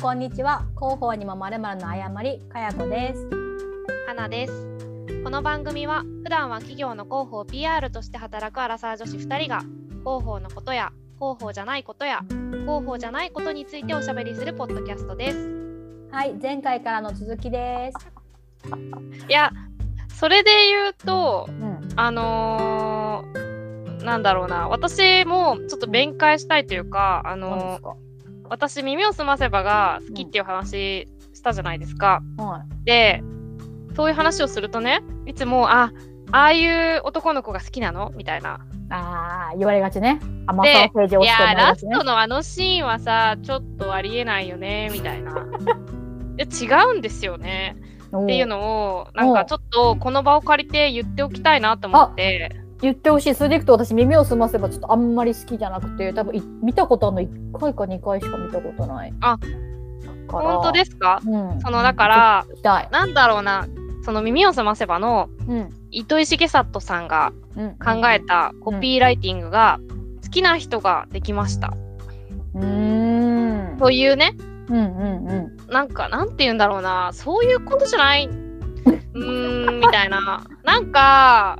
んこんにちは。広報にもまるまるの誤りかやこです。花です。この番組は普段は企業の広報 PR として働くアラサー女子2人が広報のことや広報じゃないことや広報じゃないことについておしゃべりするポッドキャストです。はい前回からの続きです。いやそれで言うとうん。あのーなんだろうな。私もちょっと弁解したいというかあのー私耳をすませばが好きっていう話したじゃないですか、はでそういう話をするとねいつもあああいう男の子が好きなの？みたいな。いあー言われがちね。甘さでを政治をいやラストのあのシーンはさちょっとありえないよねみたいな。いや違うんですよね。っていうののをなんかちょっとこの場を借りて言っておきたいなと思って言ってほしい。それでいくと私耳をすませばちょっとあんまり好きじゃなくて多分い見たことあるの1回か2回しか見たことない。あ本当ですすか？うん。そのだからなんだろうな。その耳をすませばのうん。糸井重里さんがうん。考えたコピーライティングが好きな人ができました。うーん。というね。うんうんうん。なんかなんて言うんだろうな。そういうことじゃない。うーんみたいな。なんか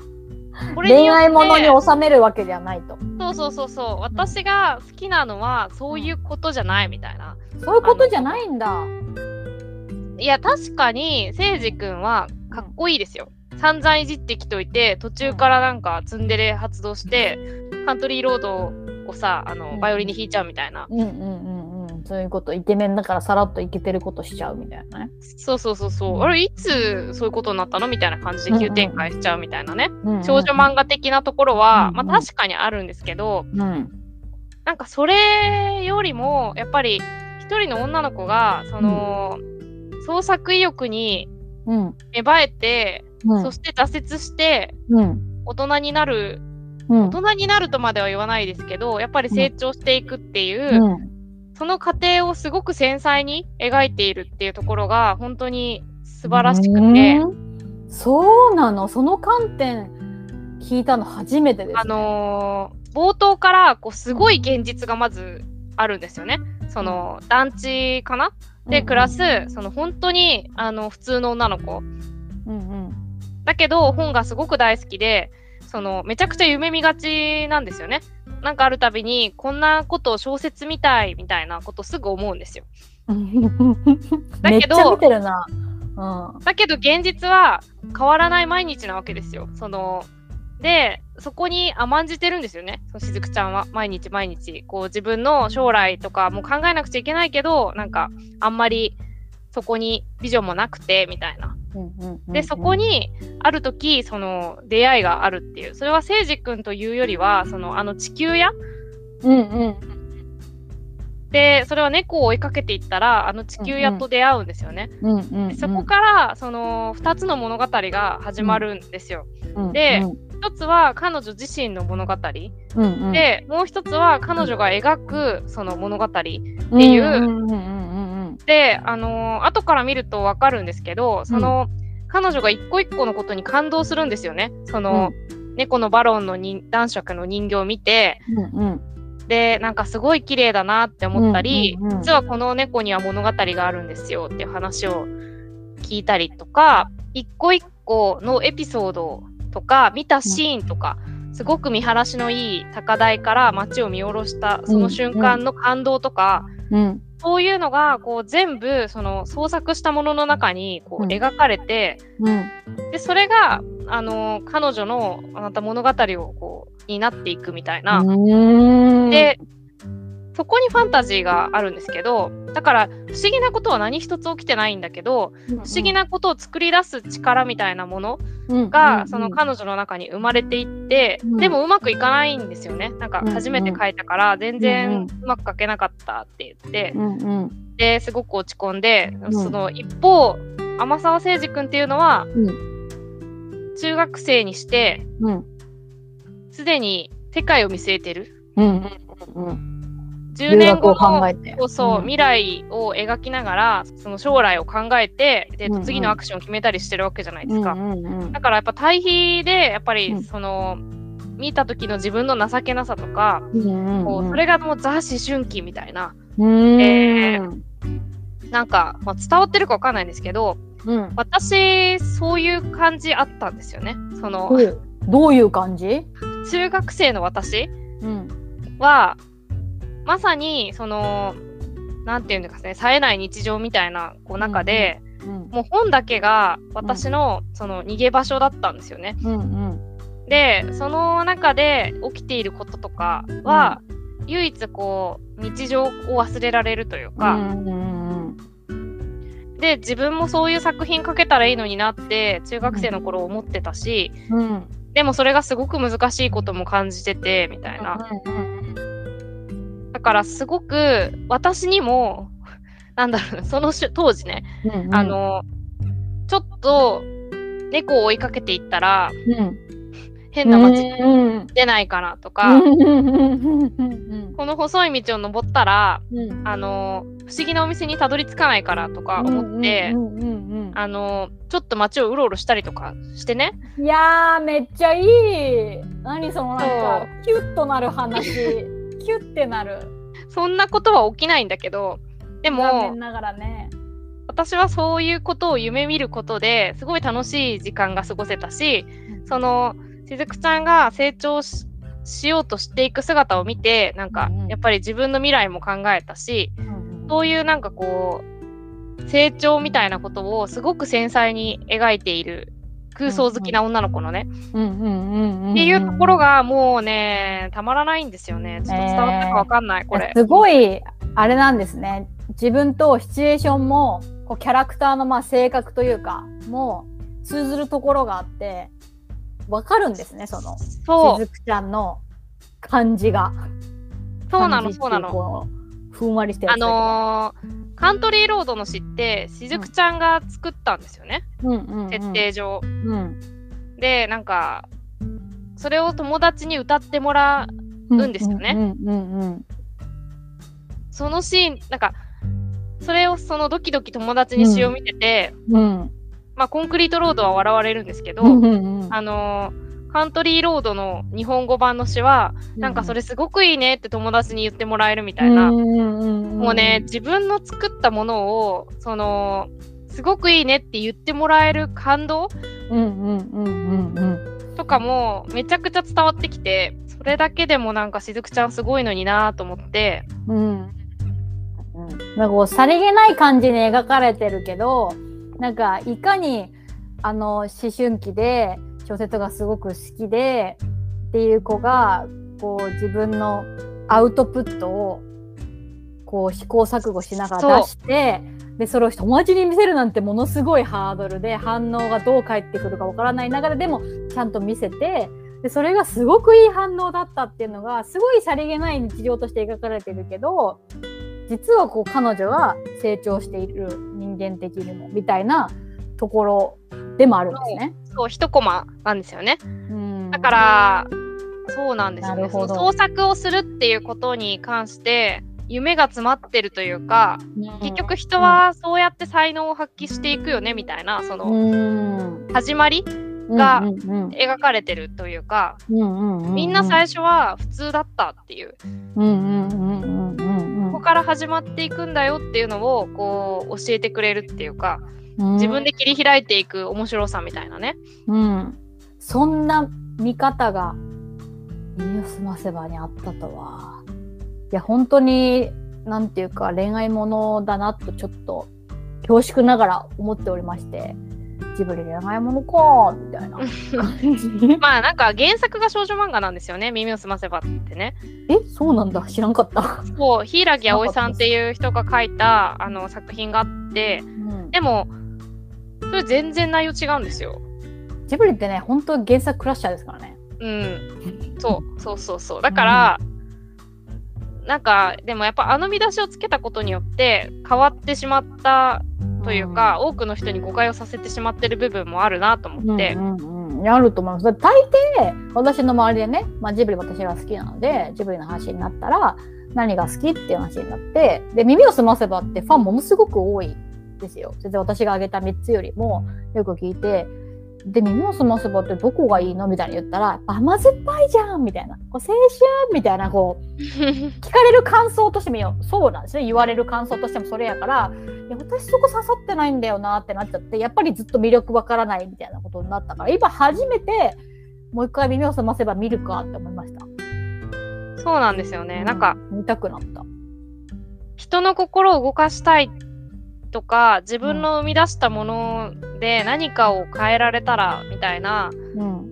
恋愛ものに収めるわけじゃないと。そうそうそうそう。私が好きなのはそういうことじゃないみたいな。そういうことじゃないんだ。いや確かに誠司君はかっこいいですよ。散々いじってきといて途中からなんかツンデレ発動してカントリーロードをさあのうん。バイオリンに弾いちゃうみたいな。うんうんうんうんそういうことイケメンだからさらっとイケてることしちゃうみたいなね、そうそうそうそう。あれいつそういうことになったのみたいな感じで急展開しちゃうみたいなね。うん。うん。少女漫画的なところは、うん。うんまあ、確かにあるんですけど、うん。なんかそれよりもやっぱり一人の女の子がその、創作意欲にうん。芽生えて、うん。そして挫折してうん。大人になるうん。大人になるとまでは言わないですけどやっぱり成長していくっていう、うんその過程をすごく繊細に描いているっていうところが本当に素晴らしくて。うん。そうなの？その観点聞いたの初めてです、ね、あのー冒頭からこうすごい現実がまずあるんですよね。その団地かな？で暮らす、その本当にあの普通の女の子。うんうん。だけど本がすごく大好きでそのめちゃくちゃ夢見がちなんですよね。なんかあるたびにこんなことを小説みたいみたいなことすぐ思うんですよ。だけどうん、だけど現実は変わらない毎日なわけですよ。そのでそこに甘んじてるんですよね、そのしずくちゃんは。毎日毎日。こう自分の将来とかも考えなくちゃいけないけどなんかあんまりそこにビジョンもなくてみたいな。うんうんうんうん。でそこにある時その出会いがあるっていう。それは誠司君というよりはそのあの地球屋？うんうん。でそれは猫を追いかけていったらあの地球屋と出会うんですよね。うんうんうん。そこからその2つの物語が始まるんですよ。で一つは彼女自身の物語、うんうん、でもう一つは彼女が描くその物語っていう、あのー後から見ると分かるんですけどその、彼女が一個一個のことに感動するんですよね。その、猫のバロンの人男爵の人形を見てうんうん。でなんかすごい綺麗だなって思ったり、うんうんうん実はこの猫には物語があるんですよっていう話を聞いたりとか一個一個のエピソードとか見たシーンとか、すごく見晴らしのいい高台から街を見下ろしたその瞬間の感動とか、うんそういうのがこう全部その創作したものの中にこううん。描かれて、うん。でそれがあの彼女のあなた物語をこうになっていくみたいな。うん。でそこにファンタジーがあるんですけどだから不思議なことは何一つ起きてないんだけど不思議なことを作り出す力みたいなものがその彼女の中に生まれていってうん。でもうまくいかないんですよね。なんか初めて書いたから全うん。然うまく書けなかったって言って。うんうん。ですごく落ち込んでん。その一方天沢誠司君っていうのはうん。中学生にしてうん。すでに世界を見据えてる。うんうんうん10年後のえて。そうそう、うん。未来を描きながらその将来を考えてで、うんうん。次のアクションを決めたりしてるわけじゃないですか、うんうんうんだからやっぱ対比でやっぱりうん。その、見た時の自分の情けなさとか、うんうんうん。こうそれがもうザ思春期みたいな。うん。えなんか、まあ、伝わってるかわかんないんですけどうん。私そういう感じあったんですよね。そのどういう。どういう感じ？中学生の私うん。はまさにそのなんていうんですかね冴えない日常みたいなこう中で、うん。もう本だけが私のその逃げ場所だったんですよね。うん。うん。でその中で起きていることとかは、唯一こう日常を忘れられるというか、うん。うん。で自分もそういう作品書けたらいいのになって中学生の頃思ってたし、うん。でもそれがすごく難しいことも感じててみたいな。うん。だからすごく私にも なんだろうそのし当時ね、うん。あ、のちょっと猫を追いかけていったらうん。変な街うん。出ないかなとうか、ん。うん。この細い道を登ったらうん。あの不思議なお店にたどり着かないからとか思って、うんうんうんあのちょっと街をうろうろしたりとかしてねうん、いやーめっちゃいい何そのなんかそキュッとなる話キュッてなる。そんなことは起きないんだけどでも残念ながらね。私はそういうことを夢見ることですごい楽しい時間が過ごせたしそのしずくちゃんが成長ししようとしていく姿を見てなんかうんうん。やっぱり自分の未来も考えたしうん。そういうなんかこう成長みたいなことをすごく繊細に描いている空想好きな女の子のね、っていうところがもうねたまらないんですよね。ちょっと伝わったかわかんない、これ。すごいあれなんですね。自分とシチュエーションもこうキャラクターのまあ性格というかもう通ずるところがあってわかるんですねそのそう。しずくちゃんの感じが。そうなのそうなの。ふんわりしたやあのーカントリーロードの詩ってしずくちゃんが作ったんですよね、うんうんうん。設定上。うん。でなんかそれを友達に歌ってもらううんですよね。うんうんうんそのシーンなんかそれをそのドキドキ友達に詩を見てて、うん。まあコンクリートロードは笑われるんですけど、うんうんうん。あのーカントリーロードの日本語版の詩は、なんかそれすごくいいねって友達に言ってもらえるみたいな、ももうね自分の作ったものをそのすごくいいねって言ってもらえる感動？うんうんうんうんうん。とかもめちゃくちゃ伝わってきてそれだけでもなんかしずくちゃんすごいのになと思って。うん。なんかこうさりげない感じに描かれてるけどなんかいかにあの思春期で小説がすごく好きでっていう子がこう自分のアウトプットをこう試行錯誤しながら出してでそれを友達に見せるなんてものすごいハードルで反応がどう返ってくるかわからない中ででもちゃんと見せてでそれがすごくいい反応だったっていうのがすごいさりげない日常として描かれてるけど実はこう彼女は成長している人間的にもみたいなところでもあるんですね。そう一コマなんですよね。うん。だからそうなんですよね。創作をするっていうことに関して夢が詰まってるというか結局人はそうやって才能を発揮していくよねみたいなそのうん。始まりが描かれてるというかみんな最初は普通だったっていう。ここから始まっていくんだよっていうのをこう教えてくれるっていうかうん自分で切り開いていく面白さみたいなね。うん、そんな見方が耳を澄ませばにあったとは。いや、本当に、なんていうか、恋愛ものだなとちょっと恐縮ながら思っておりまして、ジブリ恋愛ものかみたいな。まあなんか原作が少女漫画なんですよね耳を澄ませばってね。え、そうなんだ。知らんかった。そう柊葵さんっていう人が書いたあの作品があってうん、でもそれ全然内容違うんですよ。ジブリってね、本当原作クラッシャーですからね。うん、そうそうそうそうだから、なんかでもやっぱあの見出しをつけたことによって変わってしまったというか、多くの人に誤解をさせてしまってる部分もあるなと思って、うんうんうん、あると思います。大抵私の周りでね、まあ、ジブリ私が好きなのでジブリの話になったら何が好きっていう話になってで耳を澄ませばってファンものすごく多いですよ。全然私が挙げた3つよりもよく聞いてで耳を澄ませばってどこがいいの？みたいに言ったら甘酸っぱいじゃんみたいなこう青春？みたいなこう 聞かれる感想としてもそうなんですね言われる感想としてもそれやからいや私そこ刺さってないんだよなってなっちゃってやっぱりずっと魅力わからないみたいなことになったから今初めてもう一回耳を澄ませば見るかって思いました。そうなんですよね。なんか、見たくなった。人の心を動かしたいとか、自分の生み出したもので何かを変えられたらみたいなうん。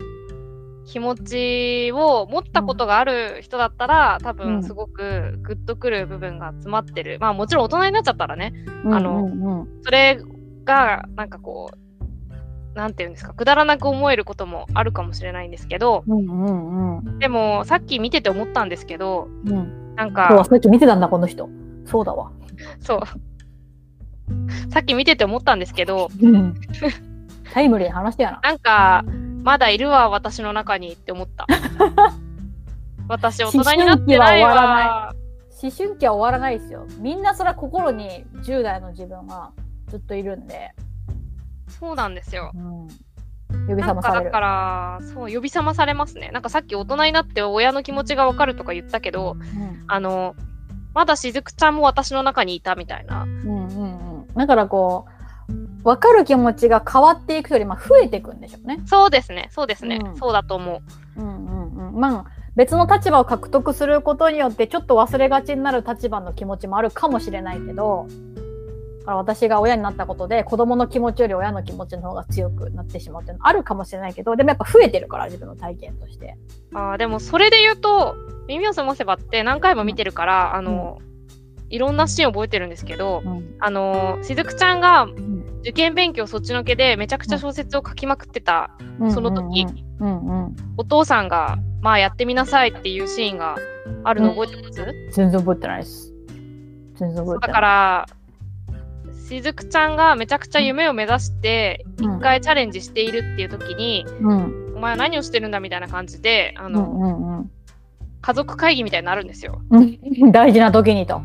気持ちを持ったことがある人だったら、多うん。分すごくグッとくる部分が詰まってる。まあもちろん大人になっちゃったらね、あのそれがなんかこう、なんていうんですか、くだらなく思えることもあるかもしれないんですけど、でもさっき見てて思ったんですけど、うん。なんか、さっき見てたんだこの人。そうだわ。そう。さっき見てて思ったんですけど、うんタイムリーな話やな。なんか、まだいるわ、私の中にって思った。私、大人になってない思春期は終わ。思春期は終わらないですよ。みんなそれは心に10代の自分がずっといるんで、そうなんですよ。うん、呼び覚まされる。かだから、そう、呼び覚まされますね。なんかさっき大人になって親の気持ちがわかるとか言ったけど、うんあの、まだしずくちゃんも私の中にいたみたいな。うんうんうん、だからこう分かる気持ちが変わっていくよりまあ増えていくんでしょうね。そうですね、そうですね。うんそうだと思う。うんうんうん、まあ別の立場を獲得することによってちょっと忘れがちになる立場の気持ちもあるかもしれないけどだから私が親になったことで子供の気持ちより親の気持ちの方が強くなってしまうっていうのあるかもしれないけどでもやっぱ増えてるから自分の体験として。あーでもそれで言うと耳を澄ませばって何回も見てるから、あの、いろんなシーン覚えてるんですけど、うん。あのしずくちゃんがん受験勉強そっちのけでめちゃくちゃ小説を書きまくってた、その時。うんうんうんお父さんがまあやってみなさいっていうシーンがあるの覚えてます、全然覚えてないです。全然覚えてない。だからしずくちゃんがめちゃくちゃ夢を目指してうん一回チャレンジしているっていう時に、うんお前は何をしてるんだみたいな感じであうの、んうんうん家族会議みたいになるんですよ。う ん大事な時にと。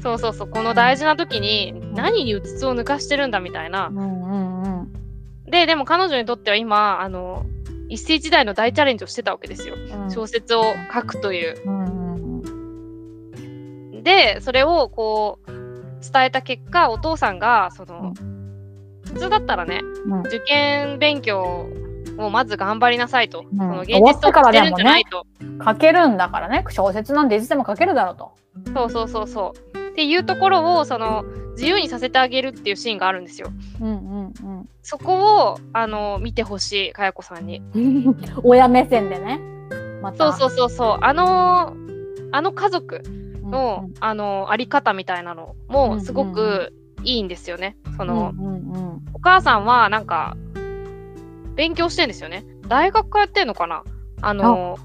そうそうそうこの大事な時に何にうつつを抜かしてるんだみたいなう。んうんうんででも彼女にとっては今あの一世一代の大チャレンジをしてたわけですよ。うん小説を書くという。うんうんでそれをこう伝えた結果お父さんがその、普通だったらねうん。受験勉強をまず頑張りなさいと、ん。その現実をしてるんじゃないと、書けるんだからね。小説なんていつでも書けるだろうと。そうそうそうそう。っていうところをその自由にさせてあげるっていうシーンがあるんですよ。うんそこをあの見てほしいかやこさんに。うんうん、親目線でね。また。そうそうそうそう。あのあの家族うんの、あのあり方みたいなのうんもすごくいいんですよね。その、うんうんお母さんはなんか勉強してんですよね。大学通ってんのかな？あの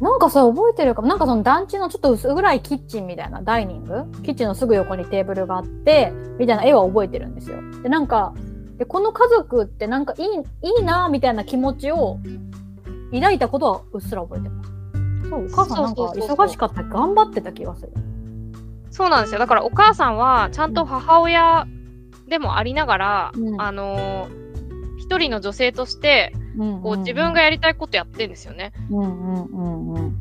なんかそれ覚えてるかもなんかその団地のちょっと薄暗いキッチンみたいなダイニング？キッチンのすぐ横にテーブルがあってみたいな絵は覚えてるんですよ。でなんかでこの家族ってなんかいいいいなみたいな気持ちを抱いたことはうっすら覚えてます。そうお母さんなんか忙しかった頑張ってた気がする。そうなんですよ。だからお母さんはちゃんと母親でもありながら、うんあの一人の女性としてこう自分がやりたいことやってんですよね。うんうんうんうん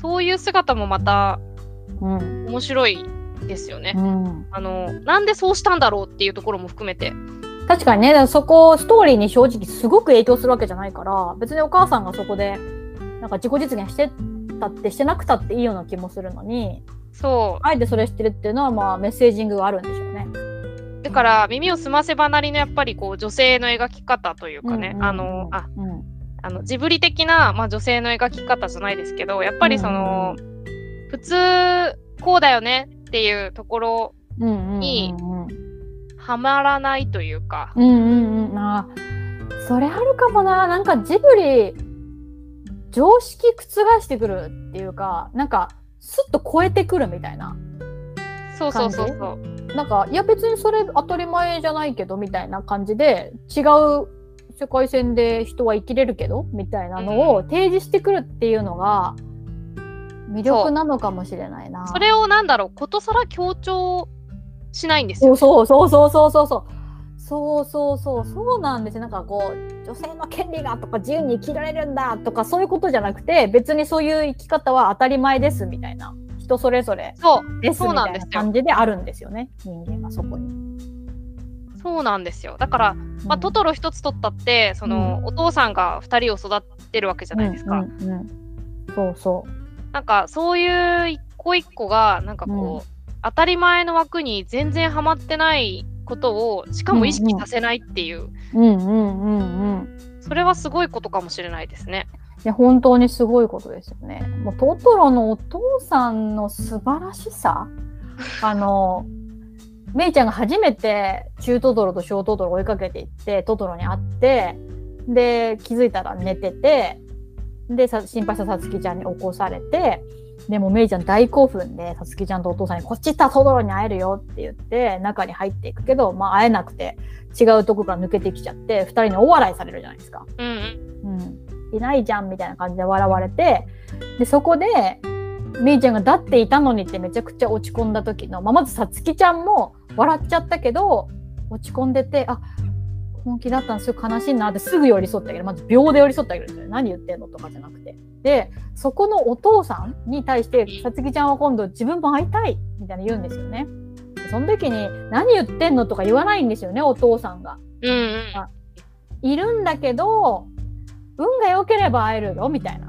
そういう姿もまたうん面白いですよね。うんあのなんでそうしたんだろうっていうところも含めて。確かにねそこストーリーに正直すごく影響するわけじゃないから別にお母さんがそこでなんか自己実現してたってしてなくたっていいような気もするのにそう。あえてそれしてるっていうのはまあメッセージングがあるんでしょうね。だから耳を澄ませばなりのやっぱりこう女性の描き方というかね、うんうんうん。あのあうん。あのジブリ的な、まあ、女性の描き方じゃないですけどやっぱりその、普通こうだよねっていうところうんうんうんにうん。はまらないというか、うんうんうん。あそれあるかもな。なんかジブリ常識覆してくるっていうかなんかスッと超えてくるみたいなそうそうそうそう。なんかいや別にそれ当たり前じゃないけどみたいな感じで違う世界線で人は生きれるけどみたいなのを提示してくるっていうのが魅力なのかもしれないな。それをなんだろうことさら強調しないんですよ、そうそうそうそうそうそうそうそうそうそうなんですよ。なんかこう女性の権利がとか自由に生きられるんだとかそういうことじゃなくて別にそういう生き方は当たり前ですみたいな人それぞれそう。ですみたいなそうなんですよ。感じであるんですよね。人間がそこに。そうなんですよ。だから、まあ、トトロ一つ取ったって、その、お父さんが二人を育てるわけじゃないですか。うんうんうんそうそう。なんか、そういう一個一個が、なんかこう、当たり前の枠に全然ハマってないことを、しかも意識させないっていう、うんうん。それはすごいことかもしれないですね。いや本当にすごいことですよね。もうトトロのお父さんの素晴らしさ あのメイちゃんが初めて中トトロと小トトロを追いかけていってトトロに会ってで気づいたら寝ててでさ心配したさつきちゃんに起こされてでもメイちゃん大興奮でさつきちゃんとお父さんに「こっち行ったらトトロに会えるよ」って言って中に入っていくけど、まあ、会えなくて違うとこから抜けてきちゃって2人に大笑いされるじゃないですか。うんうん。うん、いないじゃんみたいな感じで笑われてでそこでみーちゃんが「だっていたのに」ってめちゃくちゃ落ち込んだ時の、まあ、まずさつきちゃんも笑っちゃったけど落ち込んでてあ本気だったのすごい悲しいなってすぐ寄り添ってあげる。まず秒で寄り添ってあげるんですよ。ね何言ってんのとかじゃなくて。でそこのお父さんに対してさつきちゃんは今度自分も会いたいみたいな言うんですよね。でその時に何言ってんのとか言わないんですよねお父さんが。うんうん。いるんだけど運が良ければ会えるよみたいな。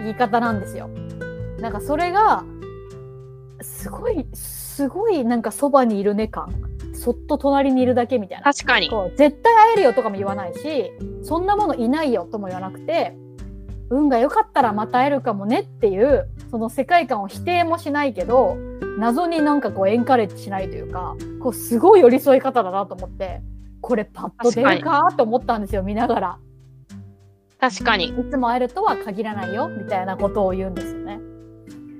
言い方なんですよ。なんかそれがすごいすごいなんかそばにいるね感そっと隣にいるだけみたいな確かに。こう絶対会えるよとかも言わないしそんなものいないよとも言わなくて運が良かったらまた会えるかもねっていうその世界観を否定もしないけど謎になんかこうエンカレッジしないというかこうすごい寄り添い方だなと思ってこれパッと出るかと思ったんですよ見ながら確かに。いつも会えるとは限らないよみたいなことを言うんですよね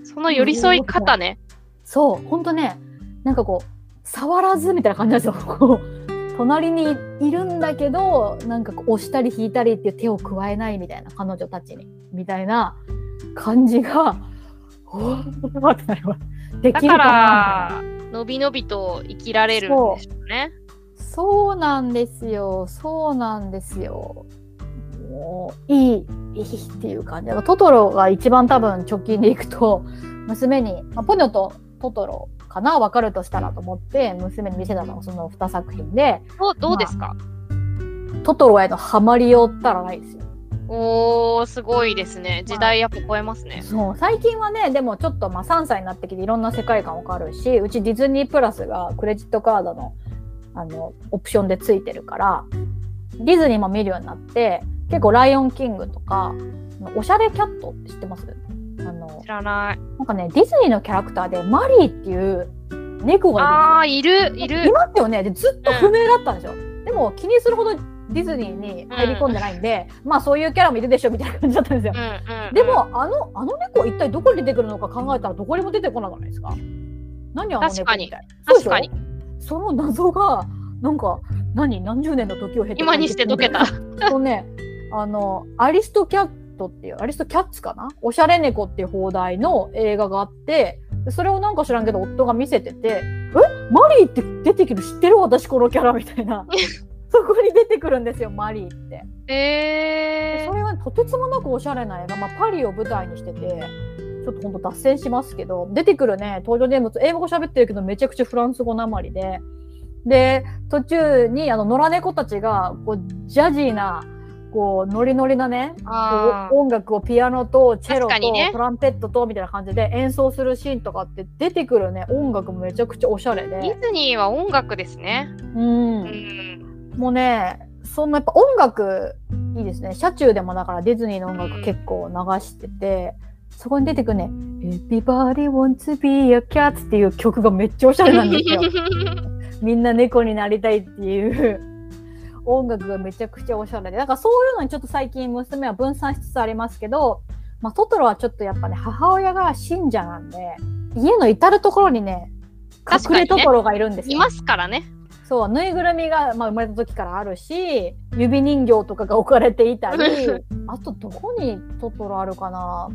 その寄り添い方ね。そうほんとねなんかこう触らずみたいな感じなんですよ。こう隣にいるんだけどなんかこう押したり引いたりって手を加えないみたいな彼女たちにみたいな感じが だから、のびのびと生きられるんでしょうね。そう。なんですよ。そうなんですよ。もういいいいっていう感じ。トトロが一番多分直近でいくと娘に、まあ、ポニョとトトロかな分かるとしたらと思って娘に見せたのがその2作品でどうどうですか、トトロへのハマりようったらないですよ。おー、すごいですね。時代やっぱ超えますね。そう最近はねでもちょっとまあ3歳になってきていろんな世界観わかるしうちディズニープラスがクレジットカードのあのオプションでついてるからディズニーも見るようになって結構「ライオンキング」とか「おしゃれキャット」って知ってます？あの知らない。なんかねディズニーのキャラクターでマリーっていう猫があいるんですよ。ー、いる、いいる。ますよねでずっと不明だったんですよ、でも気にするほどディズニーに入り込んでないんで、まあそういうキャラもいるでしょみたいな感じだったんですようんうんうんでも、あの、あの猫一体どこに出てくるのか考えたらどこにも出てこなくないですか？何あの猫確かにみたい確かに。その謎が、なんか、何？何十年の時を経て。今にして解けた。そうね、あの、アリストキャットっていう、アリストキャッツかな？おしゃれ猫っていう放題の映画があって、でそれをなんか知らんけど夫が見せてて、え？マリーって出てくる知ってる私このキャラみたいな。そこに出てくるんですよ、マリーって。でえそれはとてつもなくおしゃれな映画、まあ、パリを舞台にしててちょっとほんと脱線しますけど出てくるね登場人物。英語喋ってるけどめちゃくちゃフランス語なまりで。で途中にあの野良猫たちがこうジャジーなこうノリノリなね音楽をピアノとチェロとねトランペットとみたいな感じで演奏するシーンとかって出てくるね音楽もめちゃくちゃおしゃれー、ディで、ズニーは音楽ですね。うんう、ん。もうね、そんなやっぱ音楽いいですね。車中でもだからディズニーの音楽結構流してて、そこに出てくるね、Everybody wants to be a cat っていう曲がめっちゃおしゃれなんですよ。みんな猫になりたいっていう音楽がめちゃくちゃおしゃれで。だからそういうのにちょっと最近娘は分散しつつありますけど、まあトトロはちょっとやっぱね、母親が信者なんで、家の至るところにね、隠れトトロがいるんですよ。いますからね。そうぬいぐるみが、まあ、生まれた時からあるし指人形とかが置かれていたりあとどこにトトロあるかな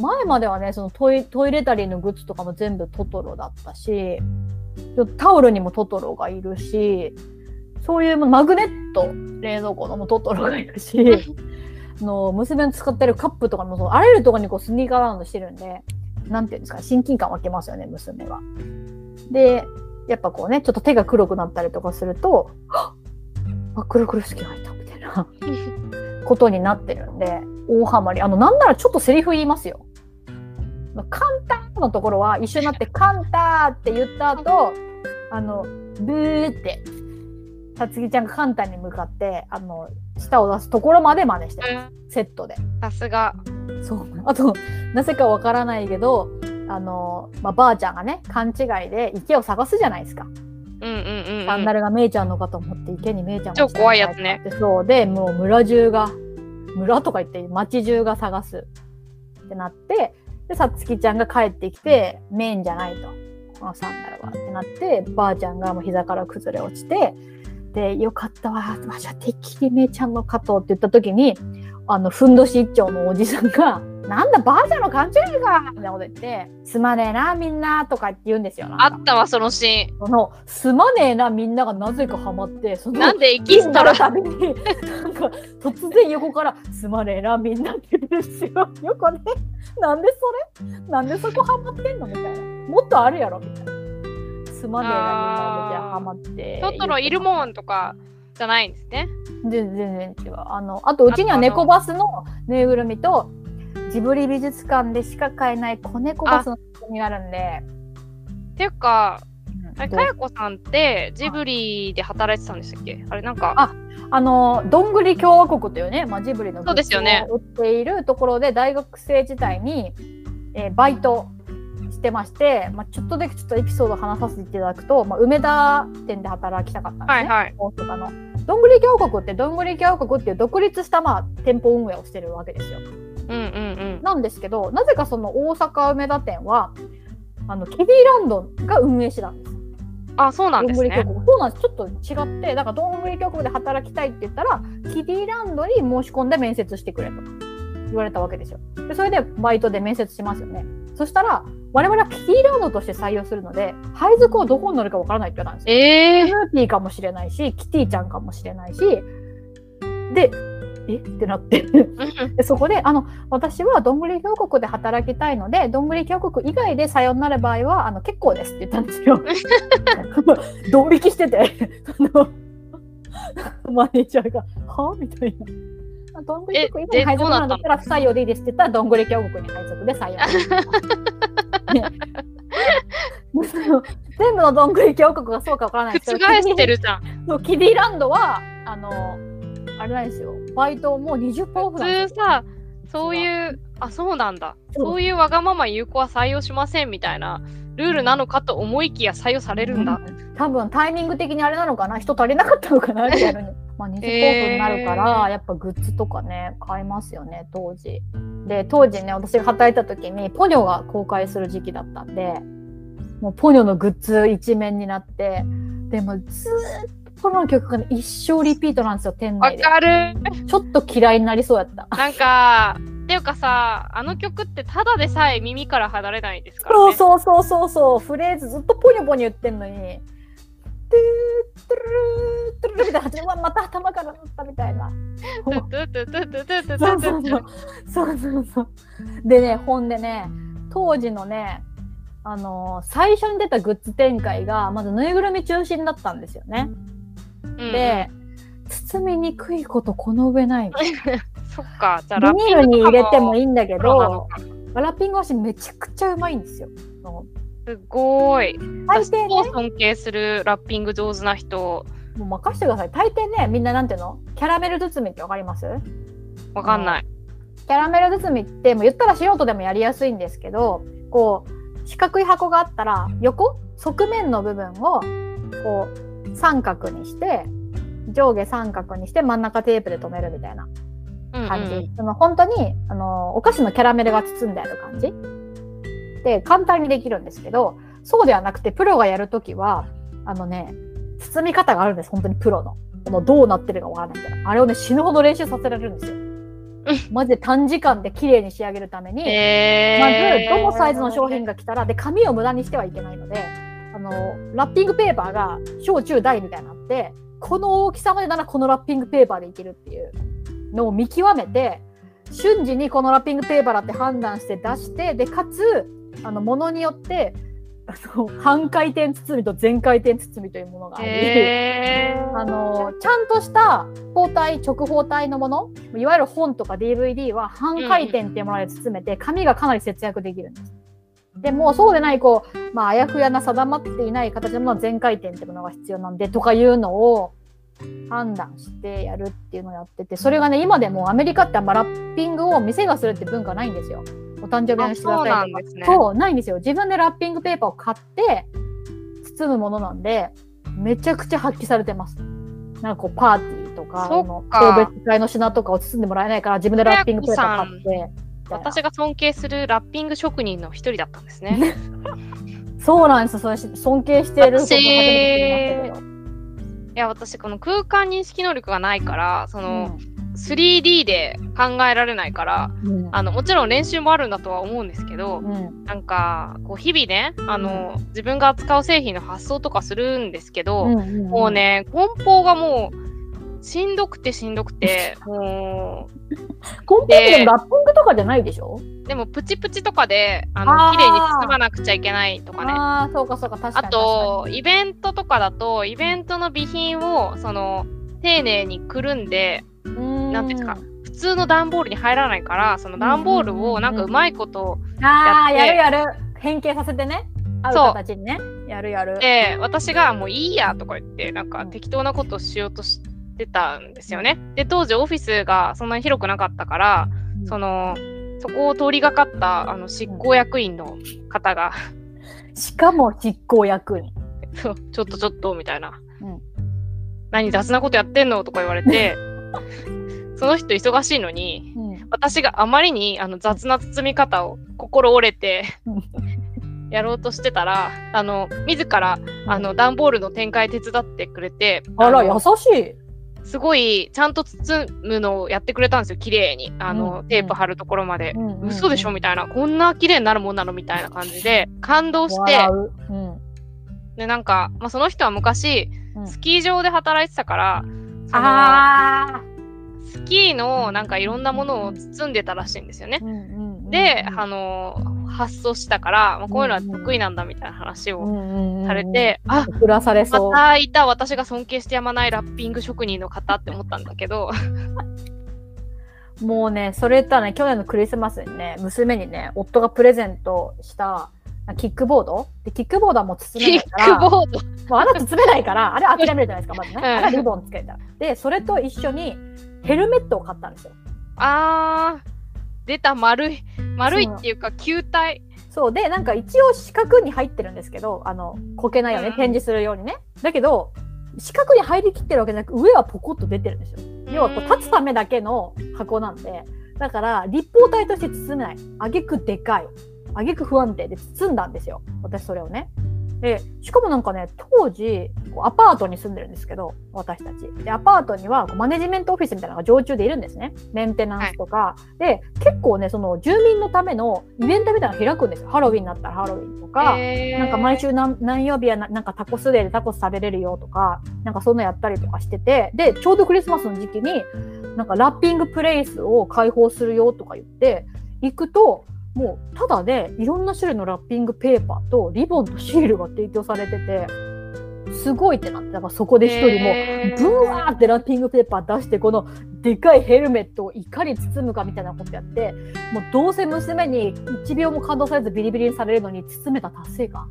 前まではねそのトイトイレタリーのグッズとかも全部トトロだったしタオルにもトトロがいるしそういうマグネット冷蔵庫のもトトロがいるしあの娘の使ってるカップとかもそうあらゆるところにこうスニーカーラウンドしてるんでなんていうんですか親近感湧けますよね娘は。でやっぱこうねちょっと手が黒くなったりとかするとあくるくる好きがいたみたいな ことになってるんで大ハマりあのなんならちょっとセリフ言いますよ。カンターのところは一緒になって「カンター」って言った後あのブーってさつきちゃんがカンタに向かってあの舌を出すところまで真似してます、セットで。さすが。そうあとなぜかわからないけどあの、まあ、ばあちゃんがね勘違いで池を探すじゃないですか。うんうんうん、うん。サンダルがめいちゃんのかと思って池にめいちゃんが超怖いやつねでそうでもう村中が村とか言って町中が探すってなってでさつきちゃんが帰ってきて「めんじゃないとこのサンダルは」ってなってばあちゃんがもう膝から崩れ落ちてで「よかったわわじゃあてっきりめいちゃんのかと」って言った時にあのふんどし一丁のおじさんが「なんだばあちゃんの勘違いか!」みたいなこと言って「すまねえなみんな」とかって言うんですよあったわ、そのシーン。そのすまねえなみんながなぜかハマってそのなんでエキストラたびになんか突然横から「すまねえなみんな」って言ってるんですよ。よくねなんでそれ？なんでそこハマってんの？みたいなもっとあるやろ？みたいな。すまねえなみんなでハマって。トトロいるもんとかじゃないんですね。全然違う。あのあとうちには猫バスのぬいぐるみとジブリ美術館でしか買えない子猫バスのぬいぐるみがあるんで。っていうか、あれ、どう？かやこさんってジブリで働いてたんでしたっけ？あれ、なんか、ああのどんぐり共和国というね、まあ、ジブリのそうですよね売っているところで大学生時代に、えーバイトしてまして、まあ、ちょっとだけちょっとエピソード話させていただくと、まあ、梅田店で働きたかったんですね、はいはい大阪の。どんぐり共和国ってどんぐり共和国っていう独立した、まあ、店舗運営をしてるわけですよ。うんうんうん。なんですけどなぜかその大阪梅田店はあのキディランドが運営してたんです。あ、そうなんですねそうなんですちょっと違ってだからどんぐり峡谷で働きたいって言ったらキディランドに申し込んで面接してくれと言われたわけですよでそれでバイトで面接しますよねそしたら我々はキディランドとして採用するので配属はどこに乗るかわからないって言われたんですよ。ええスヌーピーかもしれないしキティちゃんかもしれないしでえ？ってなって。でそこであの私はどんぐり峡谷で働きたいのでどんぐり峡谷以外で採用になる場合はあの結構ですって言ったんですよ。ドン引きしてて。そのマネージャーが「はみたいな。あどんぐり峡谷以外に配属なんだったら不採用でいいですって言ったらどんぐり峡谷に配属で採用。全部のどんぐり峡谷がそうかわからないですけど覆してるじゃん。そうキディランドはあのあれなんですよバイトもう20%オフ普。通さ、そういう、あ、そうなんだ。そういうわがまま有効は採用しませんみたいなルールなのかと思いきや採用されるんだ。多分タイミング的にあれなのかな人足りなかったのかなリアルに。まあ、20%オフになるから、やっぱグッズとかね買いますよね当時。で当時ね私が働いた時にポニョが公開する時期だったんでもうポニョのグッズ一面になってでもずーっとポニョの曲が、ね、一生リピートなんですよ店わ内で。かる。ちょっと嫌いになりそうやった。なんか、っていうかさ、あの曲ってただでさえ耳から離れないですからそうね。そうそうそうそうフレーズずっとポニョポニョ言ってんのに「トゥートゥルートゥルル」みたいな始ままた頭からだったみたいな。トゥトゥトゥトゥトゥトゥトゥそうトゥそうそうそうそうそう。でねほんでね当時のねあのー最初に出たグッズ展開がまずぬいぐるみ中心だったんですよね。うんで包みにくいことこの上ない。そっか、じゃあビニールに入れてもいいんだけどラッピング箸めちゃくちゃうまいんですよ。すごい。大抵ね尊敬するラッピング上手な人、もう任せてください。大抵ね、みんななんていうの？キャラメル包みってわかります？わかんない。キャラメル包みって、もう言ったら素人でもやりやすいんですけど、こう、四角い箱があったら、横？側面の部分を、こう、三角にして、上下三角にして真ん中テープで留めるみたいなうんうん感じ。その本当に、あの、お菓子のキャラメルが包んである感じで、簡単にできるんですけど、そうではなくて、プロがやるときは、あのね、包み方があるんです、本当にプロの。このどうなってるかわからないみたいな。あれをね、死ぬほど練習させられるんですよ。マジで短時間で綺麗に仕上げるために、えまず、ー、どのサイズの商品が来たら、で、紙を無駄にしてはいけないので、あの、ラッピングペーパーが小中大みたいになって、この大きさまでならこのラッピングペーパーでいけるっていうのを見極めて、瞬時にこのラッピングペーパーだって判断して出して、で、かつ、あの、ものによって、あの半回転包みと全回転包みというものがあり、へー。あのちゃんとした包帯直方体のものいわゆる本とか DVD は半回転っていうもので包めて紙がかなり節約できるんです。でもそうでないこう、まあ、あやふやな定まっていない形のものは全回転っていうものが必要なんでとかいうのを判断してやるっていうのをやっててそれがね今でもアメリカってあんまラッピングを店がするって文化ないんですよ。お誕生日にしてくださいとかあそうね。そうないんですよ。自分でラッピングペーパーを買って包むものなんでめちゃくちゃ発揮されてます。なんかこうパーティーとかか。送別会の品とかを包んでもらえないから自分でラッピングペーパー買って私が尊敬するラッピング職人の一人だったんですね。そうなんですよ。それ尊敬してるこや私この空間認識能力がないからその、うん。3D で考えられないからうん。あのもちろん練習もあるんだとは思うんですけど、うん。なんかこう日々ねあの自分が扱う製品の発送とかするんですけど、もうね梱包がもうしんどくてしんどくて。もコンピューターのラッピングとかじゃないでしょ？うでもプチプチとかであの綺麗に包まなくちゃいけないとかね。ああそうかそうか確かあに。とイベントとかだとイベントの備品をその丁寧にくるんで確かになんていうんですか普通の段ボールに入らないからその段ボールをなんかうまいことああやって。やるやる。変形させてね。合う。そう形にね。やるやる。で私がもういいやとか言ってなんかうん適当なことをしようとしてたんですよね。で当時オフィスがそんなに広くなかったからそのそこを通りがかったあの執行役員の方が。しかも執行役員。そうちょっとちょっとみたいな、うん。何雑なことやってんのとか言われて その人忙しいのにうん。私があまりにあの雑な包み方を心折れてやろうとしてたらあの自らあの段ボールの展開手伝ってくれてあら優のしいすごいちゃんと包むのをやってくれたんですよ綺麗に。あの、うんテープ貼るところまで、うんうんうん。嘘でしょみたいなこんな綺麗になるもんなのみたいな感じで感動して。笑う。うん。でなんか、まあ、その人は昔うん。スキー場で働いてたから、あスキーのなんかいろんなものを包んでたらしいんですよね。うんうんうん。で、あの発送したから、まあ、こういうのは得意なんだみたいな話をされて、あ送らされそうまたいた私が尊敬してやまないラッピング職人の方って思ったんだけど、もうね、それ言ったらね、去年のクリスマスにね、娘にね、夫がプレゼントしたキックボード？で、キックボードはもう包めキッないから、クボード。もうあれは包めないから、あれ諦めるじゃないですか、まずね。うんあれはリボンつけたら。で、それと一緒にヘルメットを買ったんですよ。あー、出た丸い、丸いっていうか球体。そうで、なんか一応四角に入ってるんですけど、あの、こけないように、うん展示するようにね。だけど、四角に入りきってるわけじゃなく、上はポコッと出てるんですよ。要はこう立つためだけの箱なんで、だから立方体として包めない。あげくでかい。あげく不安定で包んだんですよ。私それをね。で、しかもなんかね、当時、アパートに住んでるんですけど、私たち。で、アパートにはマネジメントオフィスみたいなのが常駐でいるんですね。メンテナンスとか。で、結構ね、その住民のためのイベントみたいなの開くんですよ。ハロウィンになったらハロウィンとか。えーなんか毎週何何曜日はななんかタコスデーでタコス食べれるよとか、なんかそんなやったりとかしてて、で、ちょうどクリスマスの時期に、なんかラッピングプレイスを開放するよとか言って、行くと、もうただでいろんな種類のラッピングペーパーとリボンとシールが提供されてて、すごいってなって、だからそこで一人もブワーってラッピングペーパー出してこのでかいヘルメットをいかに包むかみたいなことやってもうどうせ娘に1秒も感動されずビリビリにされるのに包めた達成感。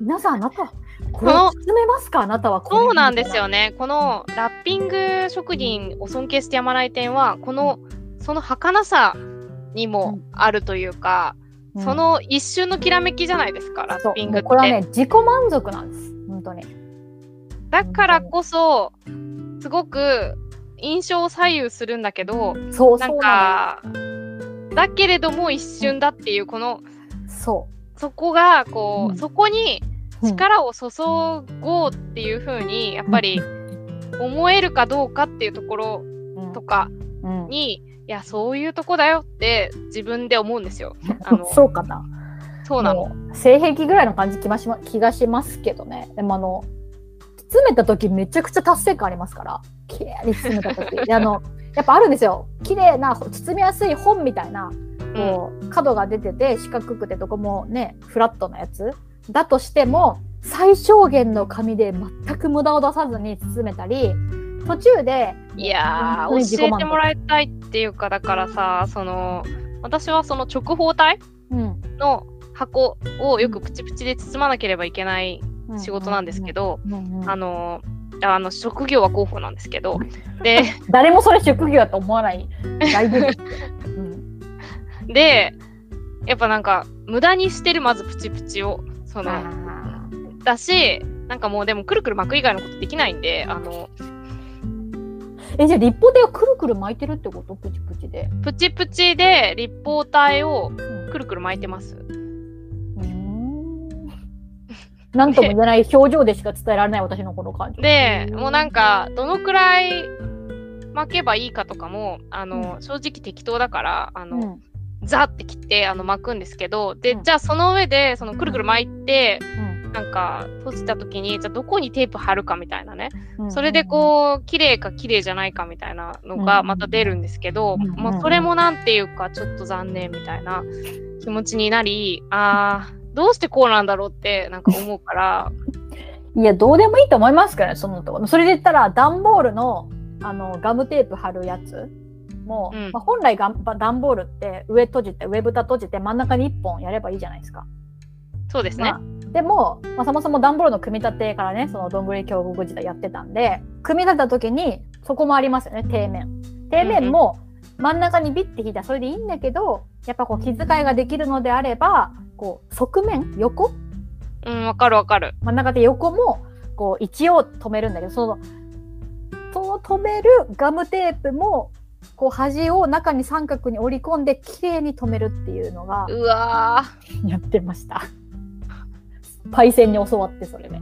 皆さんあなたこの包めますか？あなたはそうなんですよね。このラッピング職人を尊敬してやまない点は、この、その儚さにもあるというか、うん。その一瞬のきらめきじゃないですか、ラそう。ッピングって。これはね自己満足なんです。本当に。だからこそ、すごく印象を左右するんだけど、なそうそうんなか、だけれども一瞬だっていう、この、のそそこが、こう、うん。そこにう、力を注ごうっていう風に、やっぱり思えるかどうかっていうところうん。とかうん。に、いや、そういうとこだよって自分で思うんですよ。あのそうかな。そうなの。性癖ぐらいの感じ気ましま気がしますけどね。でもあの包めた時めちゃくちゃ達成感ありますから。綺麗に包めた時。であのやっぱあるんですよ。綺麗な包みやすい本みたいなこう角が出てて四角くてどこもねフラットなやつ。だとしても最小限の紙で全く無駄を出さずに包めたり途中でいやー教えてもらいたいっていうかだからさその私はその直方体うん。の箱をよくプチプチで包まなければいけない仕事なんですけど、あのあの職業は広報なんですけど。で誰もそれ職業だと思わない。大丈夫。ですよ、うん。でやっぱなんか無駄にしてるまずプチプチを。そのあだしなんかもうでもくるくる巻く以外のことできないんであのーえじゃあ立方体をくるくる巻いてるってこと？プチプチで。プチプチで立方体をうん。くるくる巻いてます。うーん。なんとも言えない表情でしか伝えられない私のこの感情。でもうなんかどのくらい巻けばいいかとかもあの、正直適当だからあの、うん。ザって切ってあの巻くんですけどで、うん。じゃあその上でそのくるくる巻いてうんなんか閉じた時にじゃあどこにテープ貼るかみたいなねうんそれでこう綺麗か綺麗じゃないかみたいなのがまた出るんですけど、うんまあ、それもなんていうかちょっと残念みたいな気持ちになりあーどうしてこうなんだろうってなんか思うから いや、どうでもいいと思いますけどね、そのとこ。それで言ったら、段ボールのあのガムテープ貼るやつも、うんまあ、本来がん段ボールって上閉じて、上蓋閉じて、真ん中に1本やればいいじゃないですか。そうですねま。あでも、まあ、そもそも段ボールの組み立てからね、そのどんぐり峡谷時代やってたんで、組み立てた時に、そこもありますよね、底面。底面も真ん中にビッて引いたらそれでいいんだけど、やっぱこう気遣いができるのであれば、こう側面、横？うんわかるわかる。真ん中で横もこう一応止めるんだけどそのその止めるガムテープもこう端を中に三角に折り込んで綺麗に止めるっていうのがうわやってました。パイセンに教わってそれで、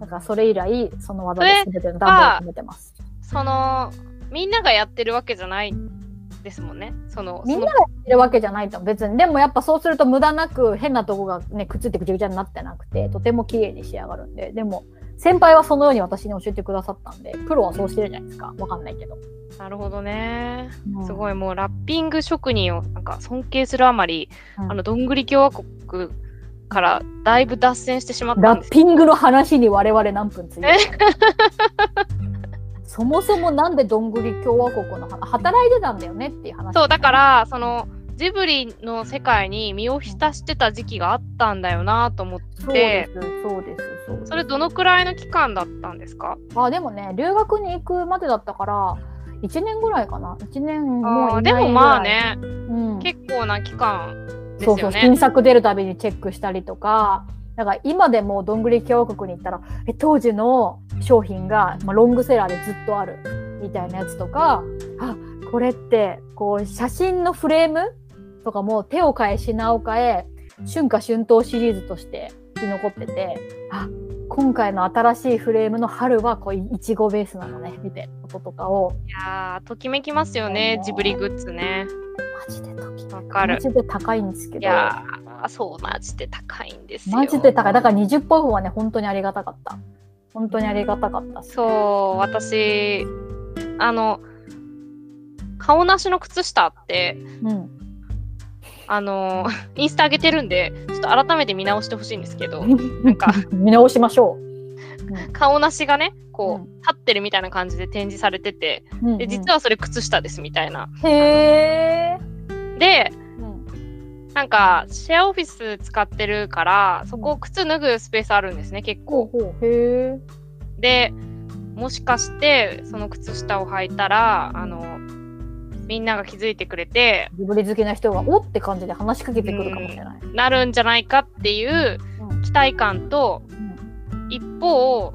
だからそれ以来その技で全ての段を止めてます。ーそのみんながやってるわけじゃないですもんね。そのみんながやってるわけじゃないと。別に。でもやっぱそうすると無駄なく変なとこがねくっついてぐちゃぐちゃになってなくてとても綺麗に仕上がるんで。でも先輩はそのように私に教えてくださったんでプロはそうしてるじゃないですか。わかんないけど、なるほどね。うん。すごい。もうラッピング職人をなんか尊敬するあまり、うん。あのどんぐり共和国からだいぶ脱線してしまったラッピングの話に我々何分ついてる そもそもなんでどんぐり共和国の話？働いてたんだよねっていう話。そうだからそのジブリの世界に身を浸してた時期があったんだよなと思って。そうですそうですそれどのくらいの期間だったんですか？あでもね留学に行くまでだったから1年ぐらいかな。1年もいないぐらい。でもまあ、ね。うん、結構な期間そうそう。新作出るたびにチェックしたりとかだから今でもどんぐり共和国に行ったらえ当時の商品が、まあ、ロングセラーでずっとあるみたいなやつとかあこれってこう写真のフレームとかも手を変え品を変え春夏春冬シリーズとしてき残っててあ今回の新しいフレームの春はこういちごベースなのねみたいなこととかをいやーときめきますよねジブリグッズね。マジで時わかるマ。ジで高いんですけどいやーそうマジで高いんですよ。マジで高い。だから20本分はね、本当にありがたかった。本当にありがたかった。そう私あの顔なしの靴下ってうん。あのインスタ上げてるんでちょっと改めて見直してほしいんですけど なんか見直しましょ顔なしがねこう、うん立ってるみたいな感じで展示されててう。うんうんで実はそれ靴下ですみたいな。へー。でうんなんかシェアオフィス使ってるからそこ靴脱ぐスペースあるんですね結構。でもしかしてその靴下を履いたらあのみんなが気づいてくれてジブリ好きな人がおって感じで話しかけてくるかもしれない。なるんじゃないかっていううん期待感とうん一方う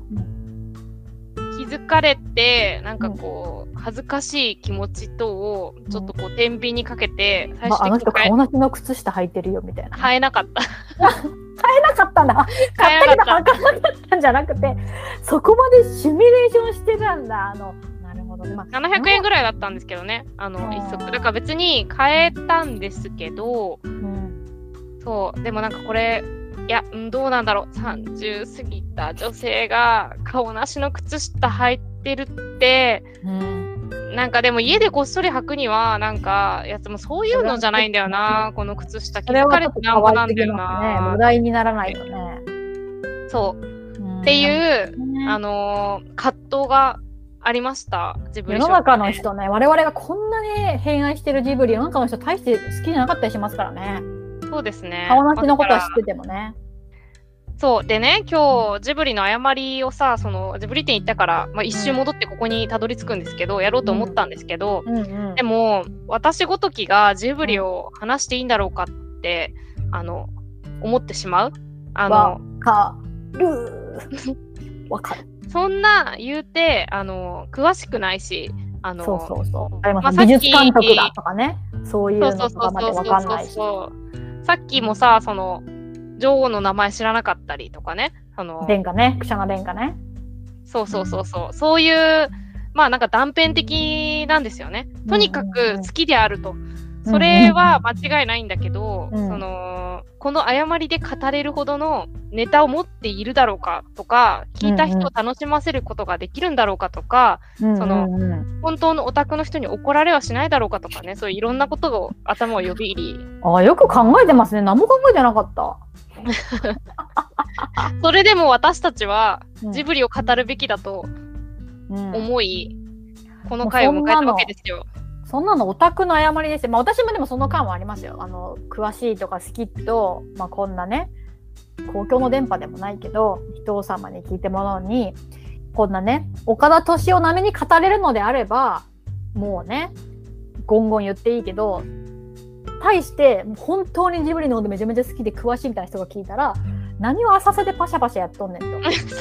気づかれてなんかこう恥ずかしい気持ちとをちょっとこう天秤にかけて最まあ、あの人顔なしの靴下履いてるよみたいな。買えなかった。買えなかったんだ。買ったけど履かなかったんじゃなくて、そこまでシミュレーションしてたんだ。あの、なるほどね。まあ、700円ぐらいだったんですけどねあのあー一足だから別に買えたんですけどうん。そうでもなんかこれいやうんどうなんだろう30過ぎた女性が顔なしの靴下履いてるってうん。うなんかでも家でこっそり履くには、なんか、いやでもそういうのじゃないんだよな、この靴下。気づかれてとなんぼなんだよ可愛すぎますね。な話。題にならないとね。そう。っっていう、ねあのー葛藤がありました？自分世の中の人ね、我々がこんなに偏愛してるジブリ、世の中の人大して好きじゃなかったりしますからね。そうですね。顔なしのことは知っててもね。そう。でね、今日、ジブリの誤りをさ、その、ジブリ店行ったから、まあ、一周戻ってここにたどり着くんですけど、やろうと思ったんですけど、うんうんでも、私ごときがジブリを話していいんだろうかって、あの、思ってしまう？あわの、かる。わかる。そんな言うて、あの、詳しくないし、あの、そうそうそう。ありますまあ美術監督だとかね。そういうそうそうのとかまでわかんないし。そうさっきもさ、その、女王の名前知らなかったりとかね。あの、殿下ね、クシャナ殿下ね。そうそうそうそう。そういう、まあなんか断片的なんですよね。とにかうんうんうんく好きであると。それは間違いないんだけど、うんその、この誤りで語れるほどのネタを持っているだろうかとか、聞いた人を楽しませることができるんだろうかとか、うんそのうん。うん本当のオタクの人に怒られはしないだろうかとかね、そういういろんなことを頭を呼び入り、あよく考えてますね。何も考えてなかった。それでも私たちはうん。ジブリを語るべきだとうん。思い、この回を迎えたわけですよ。そんなのオタクの誤りですよ。まあ私もでもその間はありますよ。あの、詳しいとか好きと、まあこんなね、公共の電波でもないけど、人様に聞いてもらうのに、こんなね、岡田敏夫並みに語れるのであれば、もうね、ゴンゴン言っていいけど、対して、本当にジブリのことめちゃめちゃ好きで詳しいみたいな人が聞いたら、何を浅瀬でパシャパシャやっとんねん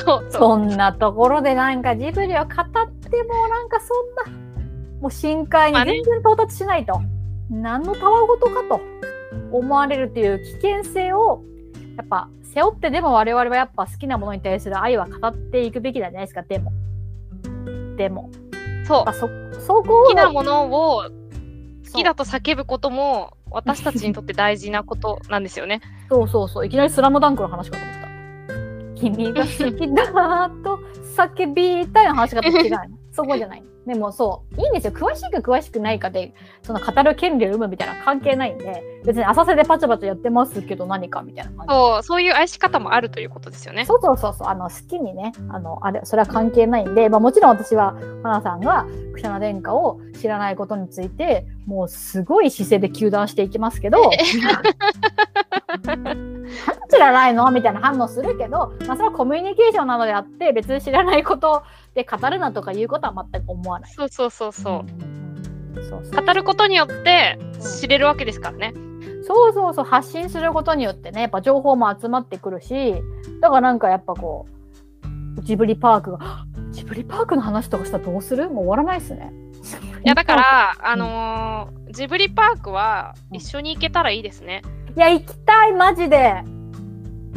と。そんなところでなんかジブリを語ってもなんかそんなもう深海に全然到達しないと、何のたわごとかと思われるっていう危険性をやっぱ背負ってでも我々はやっぱ好きなものに対する愛は語っていくべきじゃないですか。でも。でも。そう。そそこを好きなものを好きだと叫ぶことも私たちにとって大事なことなんですよね。そうそうそう。いきなりスラムダンクの話かと思った。君が好きだと叫びたいの話し方違うのそこじゃないでもそういいんですよ。詳しいか詳しくないかでその語る権利を生むみたいな関係ないんで別に浅瀬でパチャパチャやってますけど何かみたいな感じ。そうそういう愛し方もあるということですよね。そうそうそうそう。あの好きにねあのあれそれは関係ないんで、まあ、もちろん私は花さんがクシャナ殿下を知らないことについてもうすごい姿勢で糾弾していきますけど 知らないの？みたいな反応するけど、まあ、それはコミュニケーションなのであって別に知らないことで語るなとかいうことは全く思わない。そうそうそうそう。うんそうそう語ることによって知れるわけですからね。そうそうそう発信することによってねやっぱ情報も集まってくるしだからなんかやっぱこうジブリパークがジブリパークの話とかしたらどうする？もう終わらないっすね。いやだから、あのージブリパークは一緒に行けたらいいですね。いや行きたいマジで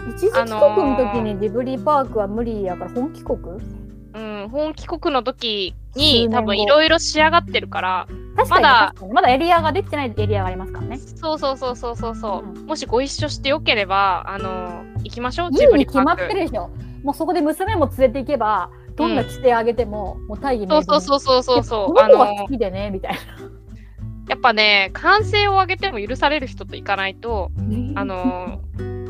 一時帰国のー時にジブリパークは無理やから本帰国？うん、本帰国の時数に多分いろいろ仕上がってるから、まだまだエリアができてないエリアがありますからね。そうそうそうそうそうそう、うんもしご一緒してよければ、あのー行きましょう、いジブリパいに決まっーク。てるでしょ。もうそこで娘も連れて行けばどんな規制上げても、もう大義そうそうそうそうそうそう。こあの子が好きでねみたいな。やっぱね、歓声を上げても許される人と行かないと、あのー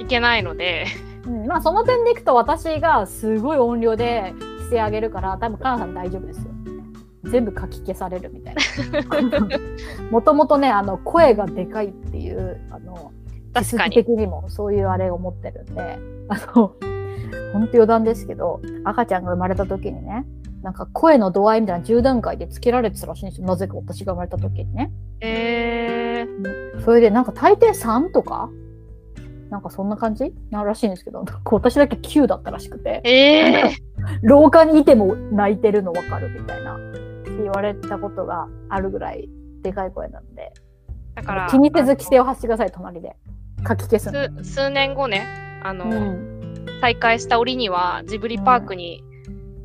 いけないので、うん、まあその点でいくと私がすごい音量で規制上げるから多分カナさん大丈夫ですよ。全部書き消されるみたいな。もともとねあの声がでかいっていうあの確かに的にもそういうあれを持ってるんであの本当余談ですけど赤ちゃんが生まれた時にねなんか声の度合いみたいな10段階でつけられてたらしいんですよなぜか私が生まれた時にね。えー、それでなんか大抵3とかなんかそんな感じ？なるらしいんですけど。私だけ9だったらしくて。え廊下にいても泣いてるの分かるみたいな。って言われたことがあるぐらいでかい声なんで。ー、だから、気にせず規制を発してください隣で。書き消すの。数数年後ね、あの、うん。再開した折にはジブリパークに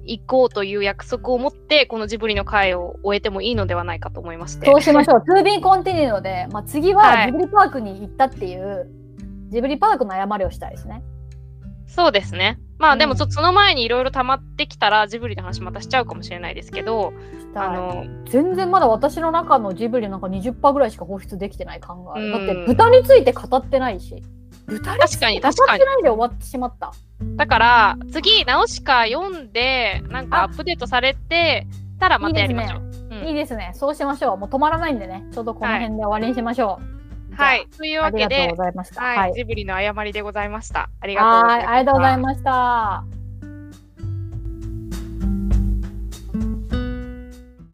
行こうという約束を持って、このジブリの会を終えてもいいのではないかと思いまして。そうしましょう。2 b コンティニューで、まあ、次ははい。ジブリパークに行ったっていう、ジブリパークの誤りをしたいですね。そうですね。まあでもちょっとその前にいろいろ溜まってきたらジブリの話またしちゃうかもしれないですけど、あの全然まだ私の中のジブリなんか20%ぐらいしか放出できてない感がある。うんだって豚について語ってないし。豚につい確かにて語ってないで終わってしまった。だから次ナウシカ読んでなんかアップデートされてたらまたやりましょう。うんいいですね。そうしましょう。もう止まらないんでね。ちょうどこの辺で終わりにしましょう。はい。というじゃあ。あわけでりがとうご、ざいました。はい、はい。ジブリの誤りでございました。ありがとうございました。はいありがとうございました。